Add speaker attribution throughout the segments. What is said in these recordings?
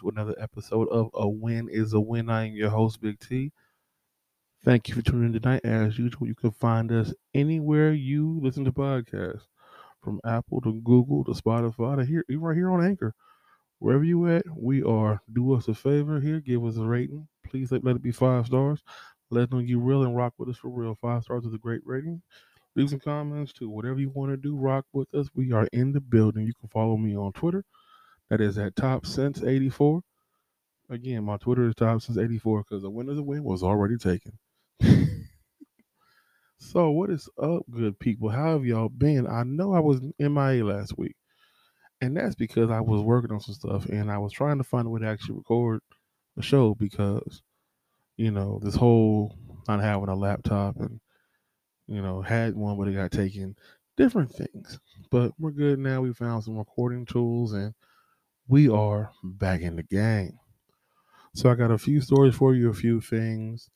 Speaker 1: to another episode of A Win is a Win. I am your host, Big T. Thank you for tuning in tonight. As usual, you can find us anywhere you listen to podcasts, from Apple to Google to Spotify to here, even right here on Anchor. Wherever you at, we are. Do us a favor here, give us a rating. Please let, let it be five stars. Let us know you real and rock with us for real. Five stars is a great rating. Leave some comments too. Whatever you want to do, rock with us. We are in the building. You can follow me on Twitter. That is at Top Sense 84. Again, my Twitter is Top Sense 84 because the win winner's a win was already taken. so, what is up, good people? How have y'all been? I know I was MIA last week, and that's because I was working on some stuff and I was trying to find a way to actually record a show because, you know, this whole not having a laptop and you know, had one, but it got taken. Different things. But we're good now. We found some recording tools and we are back in the game. So I got a few stories for you, a few things,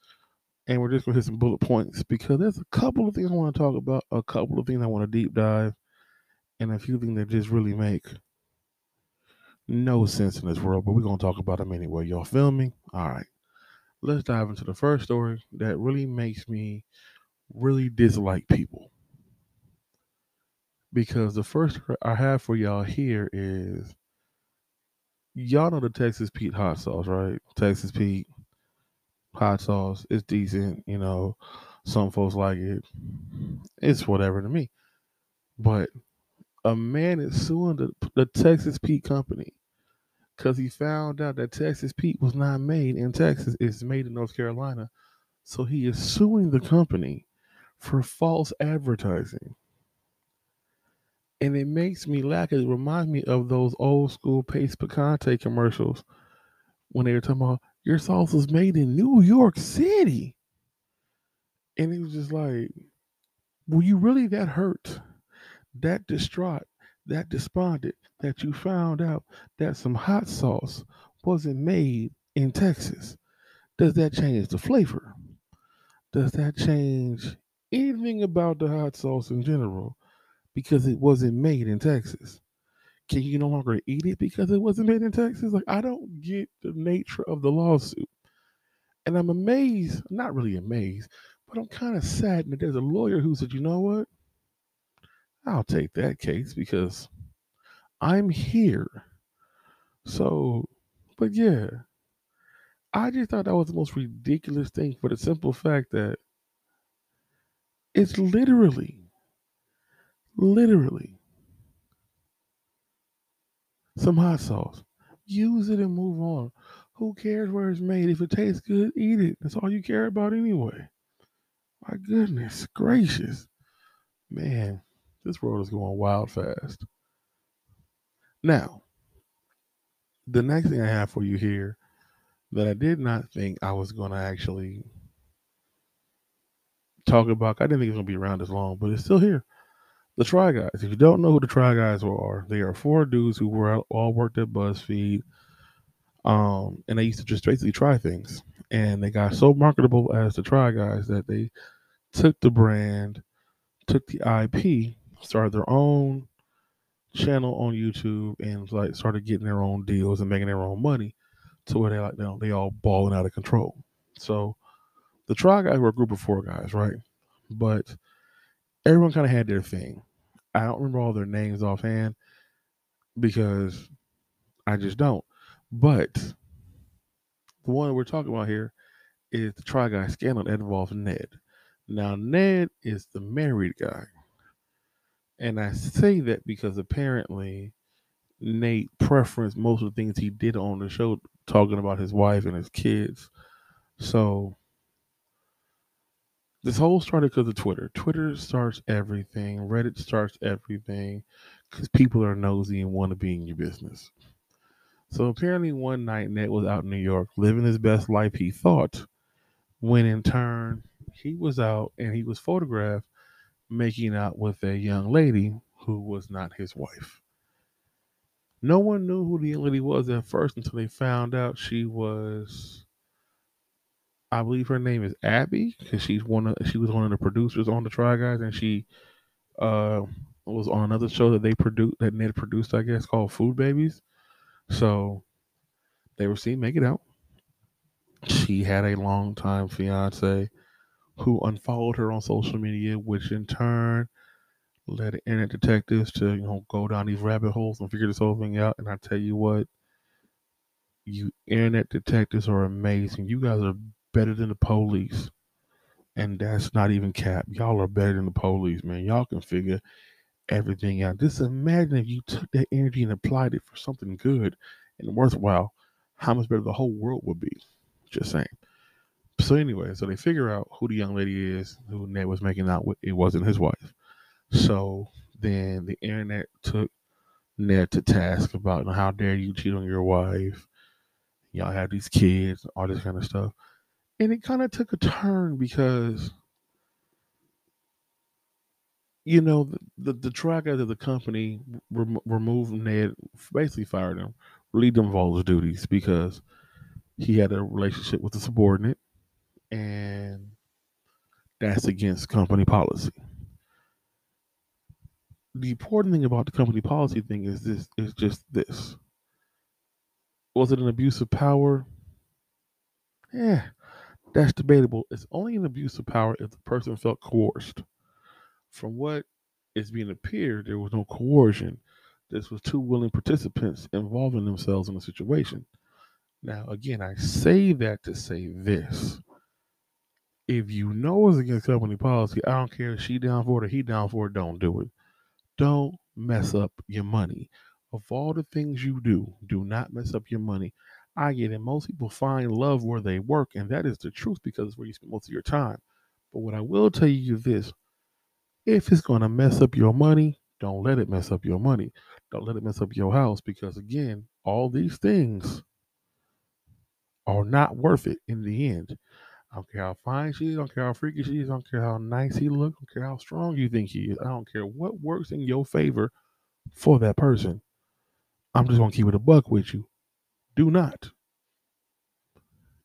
Speaker 1: and we're just gonna hit some bullet points because there's a couple of things I want to talk about, a couple of things I want to deep dive, and a few things that just really make no sense in this world, but we're gonna talk about them anyway. Y'all feel me? All right. Let's dive into the first story that really makes me really dislike people. Because the first I have for y'all here is y'all know the Texas Pete hot sauce, right? Texas mm-hmm. Pete hot sauce. It's decent, you know. Some folks like it. It's whatever to me. But a man is suing the, the Texas Pete company because he found out that Texas Pete was not made in Texas. It's made in North Carolina. So he is suing the company for false advertising. And it makes me laugh. It reminds me of those old school Pace Picante commercials when they were talking about your sauce was made in New York City. And it was just like, were you really that hurt, that distraught, that despondent that you found out that some hot sauce wasn't made in Texas? Does that change the flavor? Does that change anything about the hot sauce in general because it wasn't made in Texas. Can you no longer eat it because it wasn't made in Texas? Like, I don't get the nature of the lawsuit. And I'm amazed, not really amazed, but I'm kind of saddened that there's a lawyer who said, you know what? I'll take that case because I'm here. So, but yeah, I just thought that was the most ridiculous thing for the simple fact that it's literally, literally some hot sauce. Use it and move on. Who cares where it's made? If it tastes good, eat it. That's all you care about anyway. My goodness gracious. Man, this world is going wild fast. Now, the next thing I have for you here that I did not think I was going to actually talk about. I didn't think it was gonna be around as long, but it's still here. The Try Guys. If you don't know who the Try Guys are, they are four dudes who were all worked at BuzzFeed, um, and they used to just basically try things. And they got so marketable as the Try Guys that they took the brand, took the IP, started their own channel on YouTube, and like started getting their own deals and making their own money, to where they like know, they all balling out of control. So the Try Guys were a group of four guys, right? But everyone kind of had their thing. I don't remember all their names offhand because I just don't. But the one we're talking about here is the Try Guy scandal that involves Ned. Now, Ned is the married guy. And I say that because apparently Nate preferenced most of the things he did on the show, talking about his wife and his kids. So this whole started because of Twitter. Twitter starts everything. Reddit starts everything because people are nosy and want to be in your business. So apparently, one night Ned was out in New York living his best life. He thought, when in turn he was out and he was photographed making out with a young lady who was not his wife. No one knew who the young lady was at first until they found out she was I believe her name is Abby because she's one of she was one of the producers on the Try Guys, and she uh was on another show that they produced that Ned produced, I guess, called Food Babies. So they were seen make it out. She had a longtime fiance who unfollowed her on social media, which in turn led internet detectives to, you know, go down these rabbit holes and figure this whole thing out. And I tell you what, you internet detectives are amazing. You guys are better than the police. And that's not even cap. Y'all are better than the police, man. Y'all can figure everything out. Just imagine if you took that energy and applied it for something good and worthwhile, how much better the whole world would be. Just saying. So anyway, so they figure out who the young lady is who Ned was making out with. It wasn't his wife. So then the internet took Ned to task about how dare you cheat on your wife. Y'all have these kids, all this kind of stuff. And it kind of took a turn because you know, the, the, the track of the company rem- removed Ned, basically fired him, relieved him of all his duties because he had a relationship with a subordinate, and that's against company policy. The important thing about the company policy thing is this is just this. Was it an abuse of power? Yeah, that's debatable. It's only an abuse of power if the person felt coerced from what is being appeared, there was no coercion. This was two willing participants involving themselves in a situation. Now, again, I say that to say this. If you know it's against company policy, I don't care if she down for it or he down for it, don't do it. Don't mess up your money. Of all the things you do, do not mess up your money. I get it. Most people find love where they work, and that is the truth because it's where you spend most of your time. But what I will tell you is this if it's going to mess up your money, don't let it mess up your money. Don't let it mess up your house because, again, all these things are not worth it in the end. I don't care how fine she is. I don't care how freaky she is. I don't care how nice he looks. I don't care how strong you think he is. I don't care what works in your favor for that person. I'm just going to keep it a buck with you. Do not.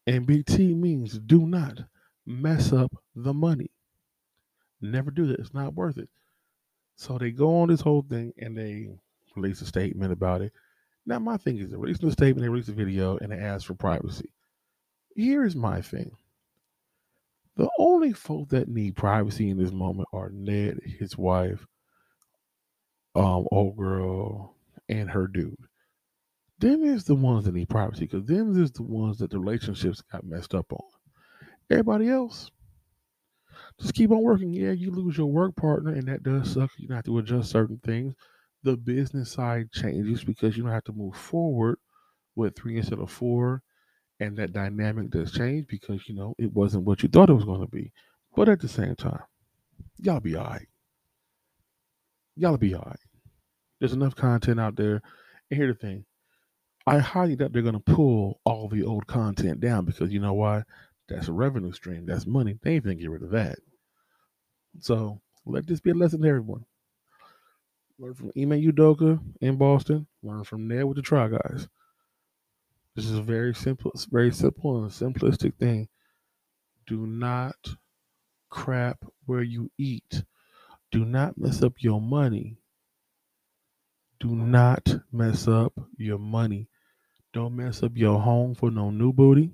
Speaker 1: And BT means do not mess up the money. Never do that. It's not worth it. So they go on this whole thing and they release a statement about it. Now, my thing is, they release the statement, they release a video, and they ask for privacy. Here's my thing. The only folk that need privacy in this moment are Ned, his wife, um, old girl, and her dude. Them is the ones that need privacy because them is the ones that the relationships got messed up on. Everybody else, just keep on working. Yeah, you lose your work partner, and that does suck. You have to adjust certain things. The business side changes because you don't have to move forward with three instead of four, and that dynamic does change because you know it wasn't what you thought it was going to be. But at the same time, y'all be all right. Y'all be all right. There's enough content out there. And here's the thing I highly doubt they're going to pull all the old content down because you know why? That's a revenue stream. That's money. They ain't going to get rid of that. So let this be a lesson to everyone. Learn from Ime Udoka in Boston. Learn from Ned with the Try Guys. This is a very simple, very simple and simplistic thing. Do not crap where you eat. Do not mess up your money. Do not mess up your money. Don't mess up your home for no new booty.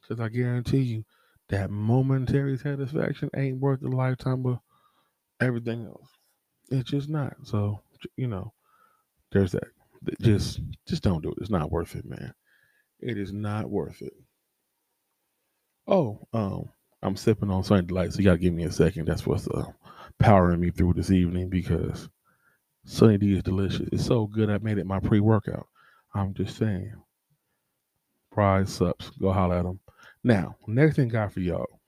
Speaker 1: Because I guarantee you, that momentary satisfaction ain't worth the lifetime of everything else. It's just not. So you know, there's that. Just just don't do it. It's not worth it, man. It is not worth it. Oh, um, I'm sipping on Sunny Delight, so you gotta give me a second. That's what's uh, powering me through this evening because Sunny D is delicious. It's so good. I made it my pre-workout. I'm just saying. Prize subs. Go holler at them. Now, next thing I got for y'all,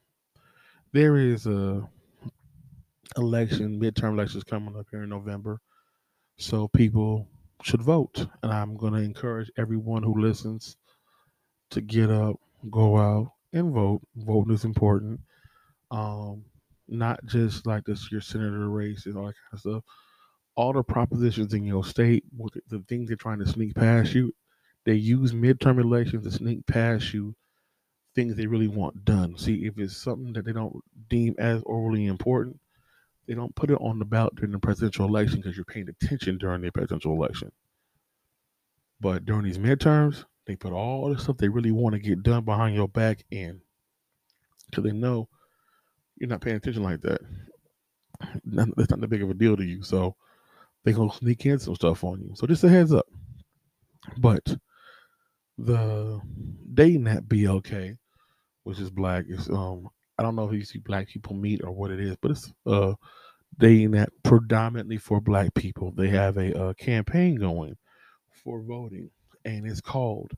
Speaker 1: there is a election, midterm elections coming up here in November, so people should vote, and I'm going to encourage everyone who listens to get up, go out, and vote. Voting is important. Um, not just like this your senator race and all that kind of stuff. All the propositions in your state, the things they're trying to sneak past you, they use midterm elections to sneak past you things they really want done. See, if it's something that they don't deem as overly important, They don't put it on the ballot during the presidential election because you're paying attention during the presidential election. But during these midterms, they put all the stuff they really want to get done behind your back in because they know you're not paying attention like that. That's not that big of a deal to you. So they're to sneak in some stuff on you. So just a heads up. But the dating app BLK, which is black, is um I don't know if you see black people meet or what it is, but it's uh dating app predominantly for black people. They have a, a campaign going for voting, and it's called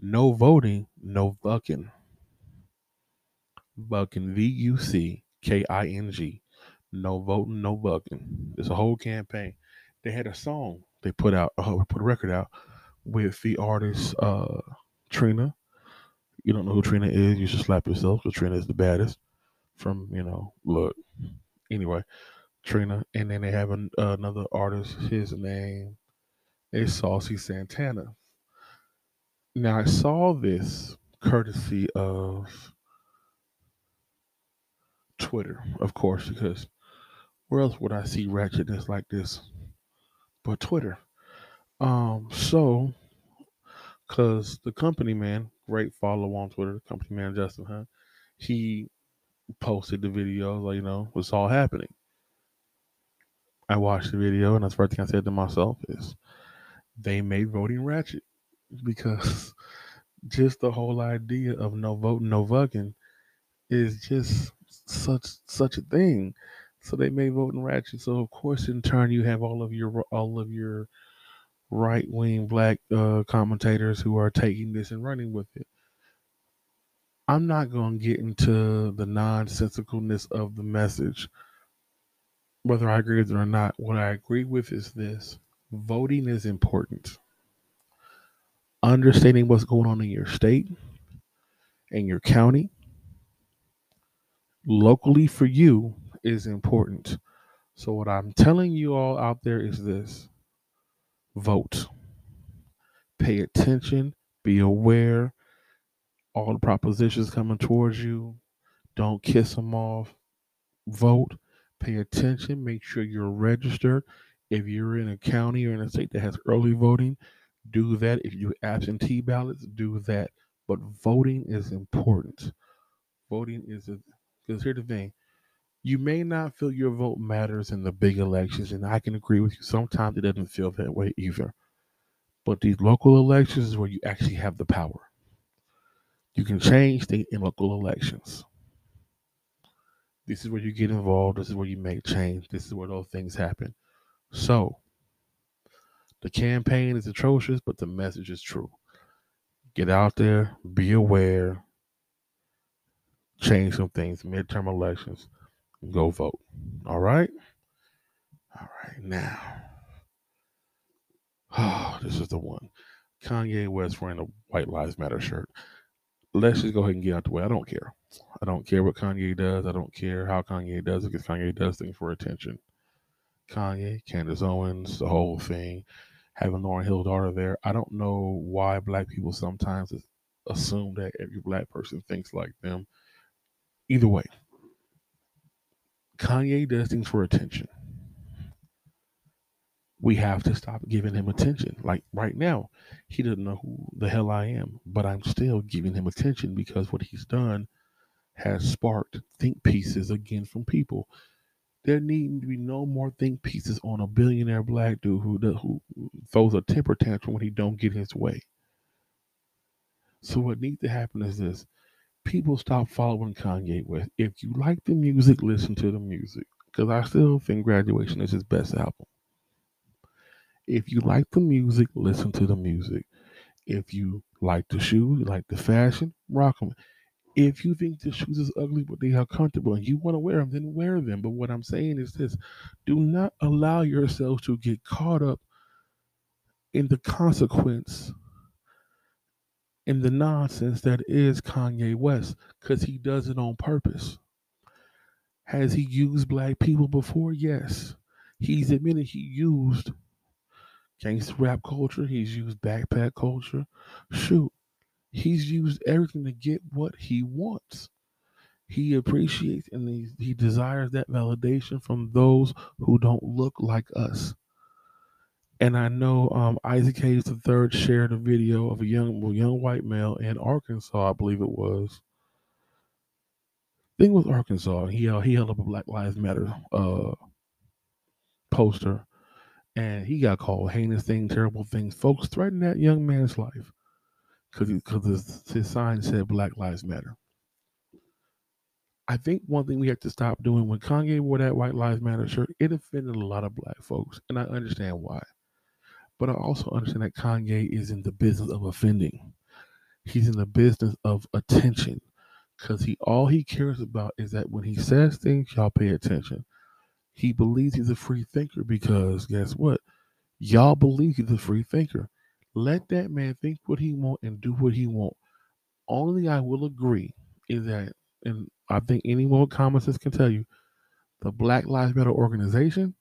Speaker 1: "No Voting, No Fucking." Bucking V U C K I N G. No voting, no bucking. It's a whole campaign. They had a song they put out, uh, put a record out with the artist uh, Trina. You don't know who Trina is, you should slap yourself because Trina is the baddest from, you know, look. Anyway, Trina. And then they have an, uh, another artist. His name is Saucy Santana. Now, I saw this courtesy of Twitter, of course, because where else would I see ratchetness like this? But Twitter. Um, so because the company man, great follow on Twitter, the company man Justin Hunt, he posted the video, like, you know, what's all happening. I watched the video, and the first thing I said to myself is, they made voting ratchet because just the whole idea of no voting, no voting is just such such a thing. So they may vote in ratchet. So of course, in turn, you have all of your all of your right wing black uh, commentators who are taking this and running with it. I'm not going to get into the nonsensicalness of the message, whether I agree with it or not. What I agree with is this voting is important. Understanding what's going on in your state and your county locally for you is important. So, what I'm telling you all out there is this vote. Pay attention, be aware. All the propositions coming towards you, don't kiss them off. Vote, pay attention, make sure you're registered. If you're in a county or in a state that has early voting, do that. If you absentee ballots, do that. But voting is important. Voting is because here's the thing you may not feel your vote matters in the big elections, and I can agree with you. Sometimes it doesn't feel that way either. But these local elections is where you actually have the power. You can change state and local elections. This is where you get involved. This is where you make change. This is where those things happen. So, the campaign is atrocious, but the message is true. Get out there, be aware, change some things, midterm elections go mm-hmm. vote. All right? All right, now. Oh, this is the one. Kanye West wearing a White Lives Matter shirt. Let's just go ahead and get out the way. I don't care. I don't care what Kanye does. I don't care how Kanye does it because Kanye does things for attention. Kanye, Candace Owens, the whole thing, having Lauryn Hill's daughter there. I don't know why black people sometimes assume that every black person thinks like them. Either way, Kanye does things for attention. We have to stop giving him attention. Like right now, he doesn't know who the hell I am, but I'm still giving him attention because what he's done has sparked think pieces again from people. There need to be no more think pieces on a billionaire black dude who who throws a temper tantrum when he don't get his way. So what needs to happen is this: people stop following Kanye West. If you like the music, listen to the music. Because I still think Graduation is his best album. If you like the music, listen to the music. If you like the shoes, like the fashion, rock them. If you think the shoes is ugly but they are comfortable and you want to wear them, then wear them. But what I'm saying is this do not allow yourselves to get caught up in the consequence in the nonsense that is Kanye West because he does it on purpose. Has he used black people before? Yes. He's admitted he used gangster rap culture, he's used backpack culture. Shoot, he's used everything to get what he wants. he appreciates and he, he desires that validation from those who don't look like us. And I know um, Isaac Hayes III shared a video of a young young white male in Arkansas, I believe it was. It was Arkansas. He uh, he held up a Black Lives Matter uh, poster, and he got called heinous things, terrible things. Folks threatened that young man's life because because his, his sign said Black Lives Matter. I think one thing we have to stop doing when Kanye wore that White Lives Matter shirt, it offended a lot of black folks, and I understand why. But I also understand that Kanye is in the business of offending. He's in the business of attention because he all he cares about is that when he says things, y'all pay attention. He believes he's a free thinker because guess what? Y'all believe he's a free thinker. Let that man think what he want and do what he want. Only I will agree is that and I think anyone with common sense can tell you, the Black Lives Matter organization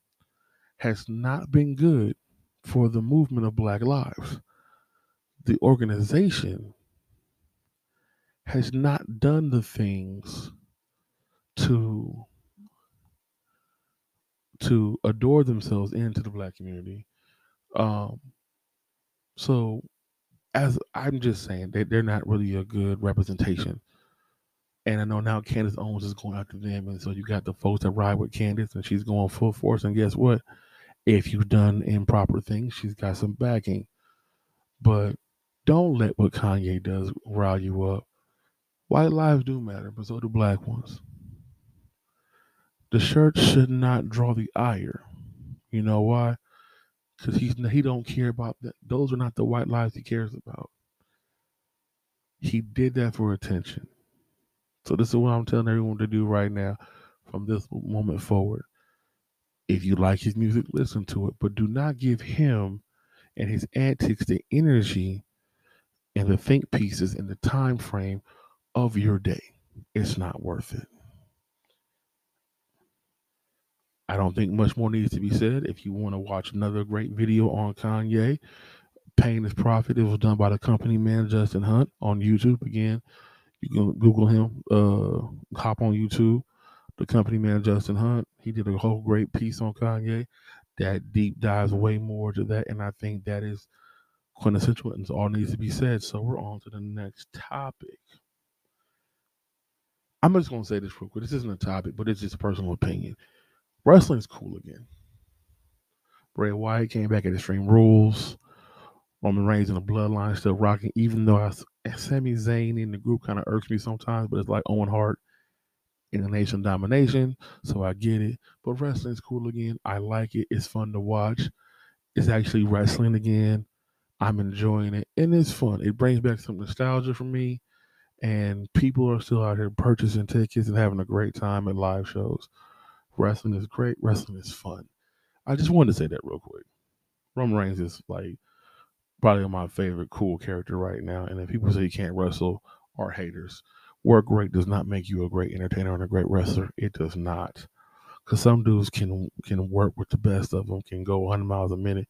Speaker 1: has not been good for the movement of Black lives. The organization has not done the things to to adore themselves into the black community. Um, so as I'm just saying that they're not really a good representation and I know now Candace Owens is going after them. And so you got the folks that ride with Candace and she's going full force. And guess what? If you've done improper things, she's got some backing. But don't let what Kanye does rile you up. White lives do matter, but so do black ones. The shirt should not draw the ire. You know why? Because he's he don't care about that. Those are not the white lives he cares about. He did that for attention. So this is what I'm telling everyone to do right now from this moment forward. If you like his music, listen to it, but do not give him and his antics the energy and the think pieces and the time frame of your day. It's not worth it. I don't think much more needs to be said. If you want to watch another great video on Kanye, Pain is Profit, it was done by the company man Justin Hunt on YouTube. Again, you can Google him, uh, hop on YouTube. The company man Justin Hunt, he did a whole great piece on Kanye that deep dives way more to that, and I think that is quintessential and all needs to be said. So we're on to the next topic. I'm just gonna say this real quick. This isn't a topic, but it's just a personal opinion. Wrestling's cool again. Bray Wyatt came back at Extreme Rules. Roman Reigns and the Bloodline still rocking, even though I, Sami Zayn in the group kind of irks me sometimes, but it's like Owen Hart in the Nation Domination, so I get it. But wrestling's cool again. I like it. It's fun to watch. It's actually wrestling again. I'm enjoying it, and it's fun. It brings back some nostalgia for me, and people are still out here purchasing tickets and having a great time at live shows. Wrestling is great. Wrestling is fun. I just wanted to say that real quick. Roman Reigns is like probably my favorite cool character right now. And if people say you can't wrestle are haters. Work rate does not make you a great entertainer and a great wrestler. It does not. Because some dudes can can work with the best of them, can go 100 miles a minute,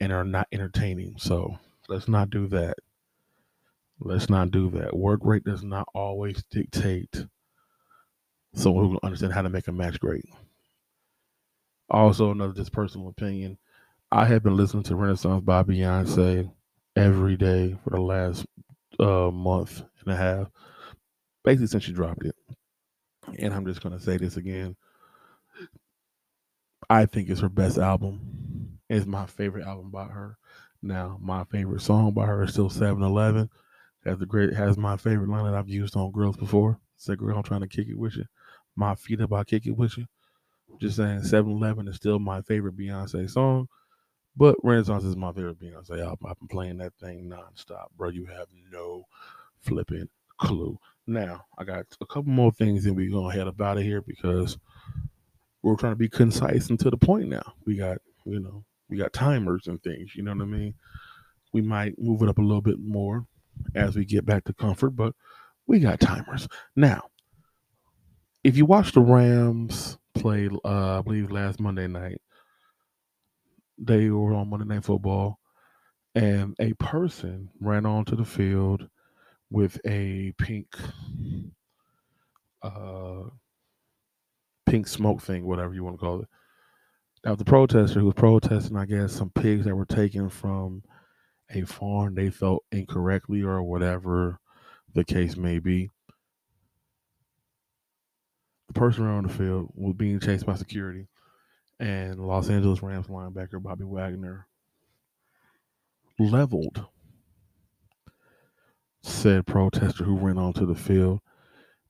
Speaker 1: and are not entertaining. So let's not do that. Let's not do that. Work rate does not always dictate someone who can understand how to make a match great. Also, another just personal opinion I have been listening to Renaissance by Beyonce every day for the last uh, month and a half, basically since she dropped it. And I'm just to say this again. I think it's her best album. It's my favorite album by her. Now, my favorite song by her is still 7 Eleven. Has the great has my favorite line that I've used on girls before. Say, girl, I'm trying to kick it with you. My feet up, I kick it with you. Just saying 7 Eleven is still my favorite Beyonce song. But Renaissance is my favorite Beyonce album. I've been playing that thing nonstop, bro. You have no flipping clue. Now, I got a couple more things and we're gonna head up out of here because we're trying to be concise and to the point now. We got, you know, we got timers and things, you know what I mean? We might move it up a little bit more as we get back to comfort, but we got timers. Now, if you watch the Rams play, uh, I believe last Monday night, they were on Monday Night Football, and a person ran onto the field with a pink uh, pink smoke thing, whatever you want to call it. Now, the protester who was protesting, I guess, some pigs that were taken from a farm they felt incorrectly or whatever the case may be. The person around the field was being chased by security, and Los Angeles Rams linebacker Bobby Wagner leveled said protester who ran onto the field.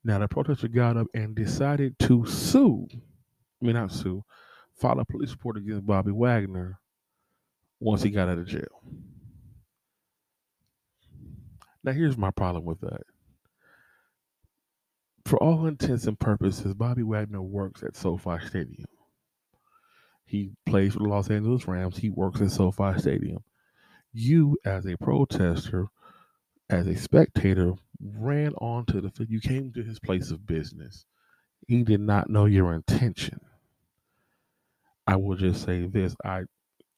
Speaker 1: Now, the protester got up and decided to sue. I mean, not sue, file a police report against Bobby Wagner once he got out of jail. Now, here's my problem with that. For all intents and purposes, Bobby Wagner works at SoFi Stadium. He plays for the Los Angeles Rams. He works at SoFi Stadium. You, as a protester, as a spectator, ran onto the field. You came to his place of business. He did not know your intention. I will just say this: I,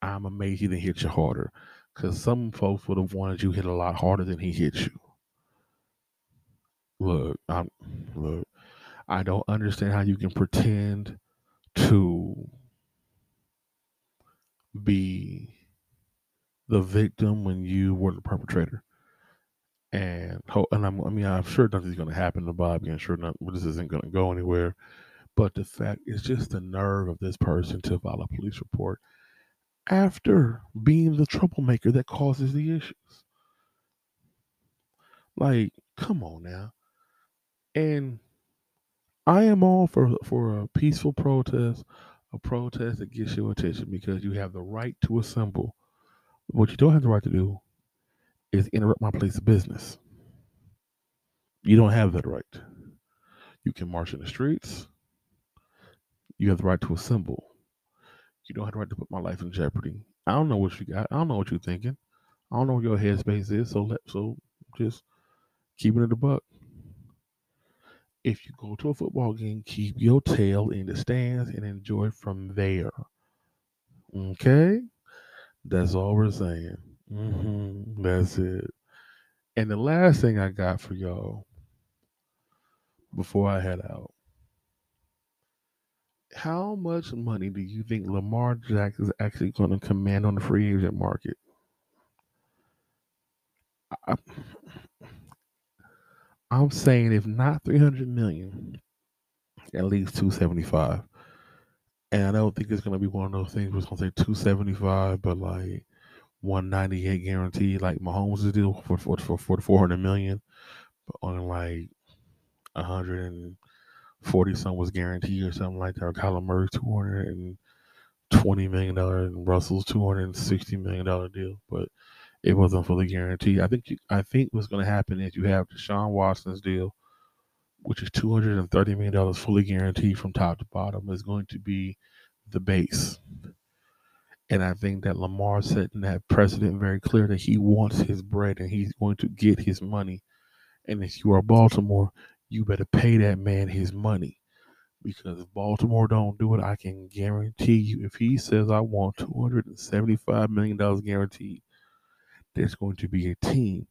Speaker 1: I'm amazed he didn't hit you harder, because some folks would have wanted you hit a lot harder than he hit you. Look, I'm look. I don't understand how you can pretend to be the victim when you were the perpetrator. And and I'm, i mean, I'm sure nothing's going to happen to Bobby. I'm sure not, this isn't going to go anywhere. But the fact is just the nerve of this person to file a police report after being the troublemaker that causes the issues. Like, come on now. And I am all for for a peaceful protest, a protest that gets your attention because you have the right to assemble. What you don't have the right to do is interrupt my place of business. You don't have that right. You can march in the streets. You have the right to assemble. You don't have the right to put my life in jeopardy. I don't know what you got. I don't know what you're thinking. I don't know what your headspace is. So let so just keeping it a buck. If you go to a football game, keep your tail in the stands and enjoy from there. Okay? That's all we're saying. Mm-hmm. That's it. And the last thing I got for y'all before I head out. How much money do you think Lamar Jackson is actually going to command on the free agent market? I, I'm saying if not 300 million, at least 275. And I don't think it's going to be one of those things where it's going to say 275, but like 198 guaranteed, like Mahomes' deal for for for, for 400 million, but on like 140 something was guaranteed or something like that. Or Kyler Murray's 220 million dollar and Russell's 260 million dollar deal, but it wasn't fully guaranteed. I think you, I think what's going to happen is you have Deshaun Watson's deal, which is 230 million dollars fully guaranteed from top to bottom, is going to be the base. And I think that Lamar setting that precedent very clear that he wants his bread and he's going to get his money. And if you are Baltimore, you better pay that man his money. Because if Baltimore don't do it, I can guarantee you if he says I want $275 million guaranteed, there's going to be a team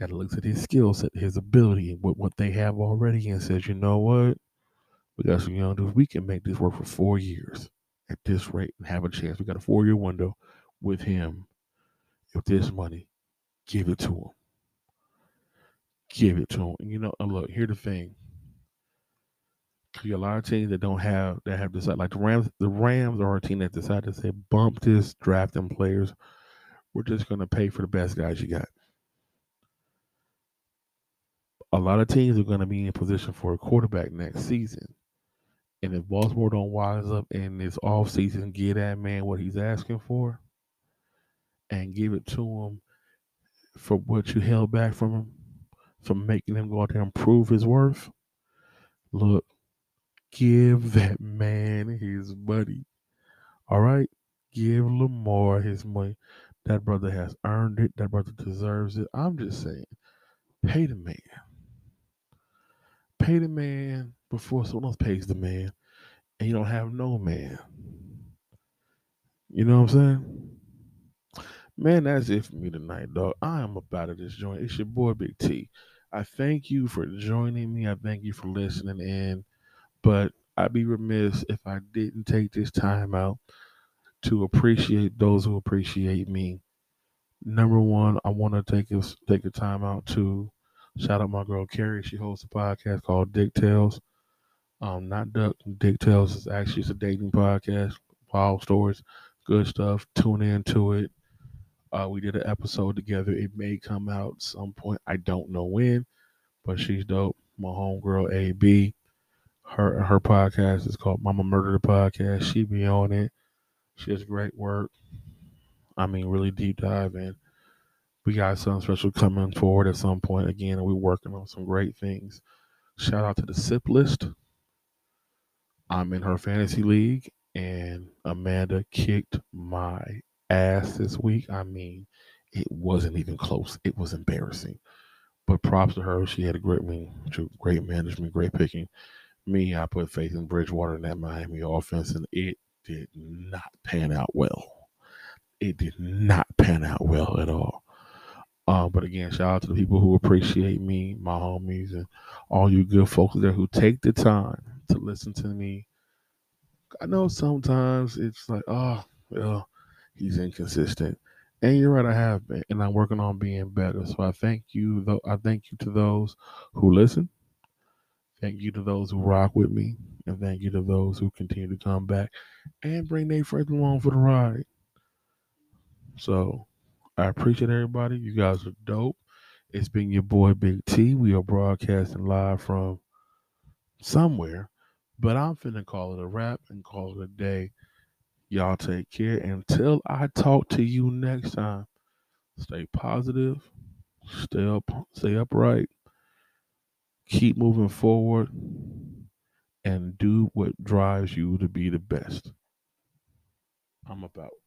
Speaker 1: that looks at his skill set, his ability, and what, what they have already and says, you know what? We got some young dudes. We can make this work for four years at this rate and have a chance. We got a four year window with him. With this money, give it to him. Give it to him. And you know, look, here's the thing. You a lot of teams that don't have that have decided like the Rams. The Rams are a team that decided to say bump this drafting players. We're just gonna pay for the best guys you got. A lot of teams are gonna be in position for a quarterback next season. And if Baltimore don't wise up in this offseason, give that man what he's asking for and give it to him for what you held back from him, from making him go out there and prove his worth, look, give that man his money. All right? Give Lamar his money. That brother has earned it. That brother deserves it. I'm just saying, pay the man. Pay the man before someone else pays the man, and you don't have no man. You know what I'm saying? Man, that's it for me tonight, dog. I am about to this joint. It's your boy Big T. I thank you for joining me. I thank you for listening in. But I'd be remiss if I didn't take this time out to appreciate those who appreciate me. Number one, I want to take a, take a time out to shout out my girl Carrie. She hosts a podcast called Dick Tales. Um, not Duck. Dick Tales is actually it's a dating podcast. Wild stories, good stuff. Tune into it. Uh, we did an episode together. It may come out some point. I don't know when, but she's dope. My homegirl AB. Her her podcast is called Mama Murder the Podcast. She be on it. She does great work. I mean, really deep dive in. We got something special coming forward at some point again, we're working on some great things. Shout out to the Sip List. I'm in her fantasy league, and Amanda kicked my ass this week. I mean, it wasn't even close. It was embarrassing. But props to her. She had a great, mean, great management, great picking. Me, I put faith in Bridgewater and that Miami offense, and it did not pan out well. It did not pan out well at all. Uh, but again, shout out to the people who appreciate me, my homies, and all you good folks there who take the time to listen to me. I know sometimes it's like, oh, well, he's inconsistent. And you're right, I have been, and I'm working on being better. So I thank you. Though I thank you to those who listen. Thank you to those who rock with me, and thank you to those who continue to come back and bring their friends along for the ride. So I appreciate everybody. You guys are dope. It's been your boy Big T. We are broadcasting live from somewhere, but I'm finna call it a wrap and call it a day. Y'all take care. Until I talk to you next time, stay positive, stay up, stay upright, keep moving forward, and do what drives you to be the best. I'm about.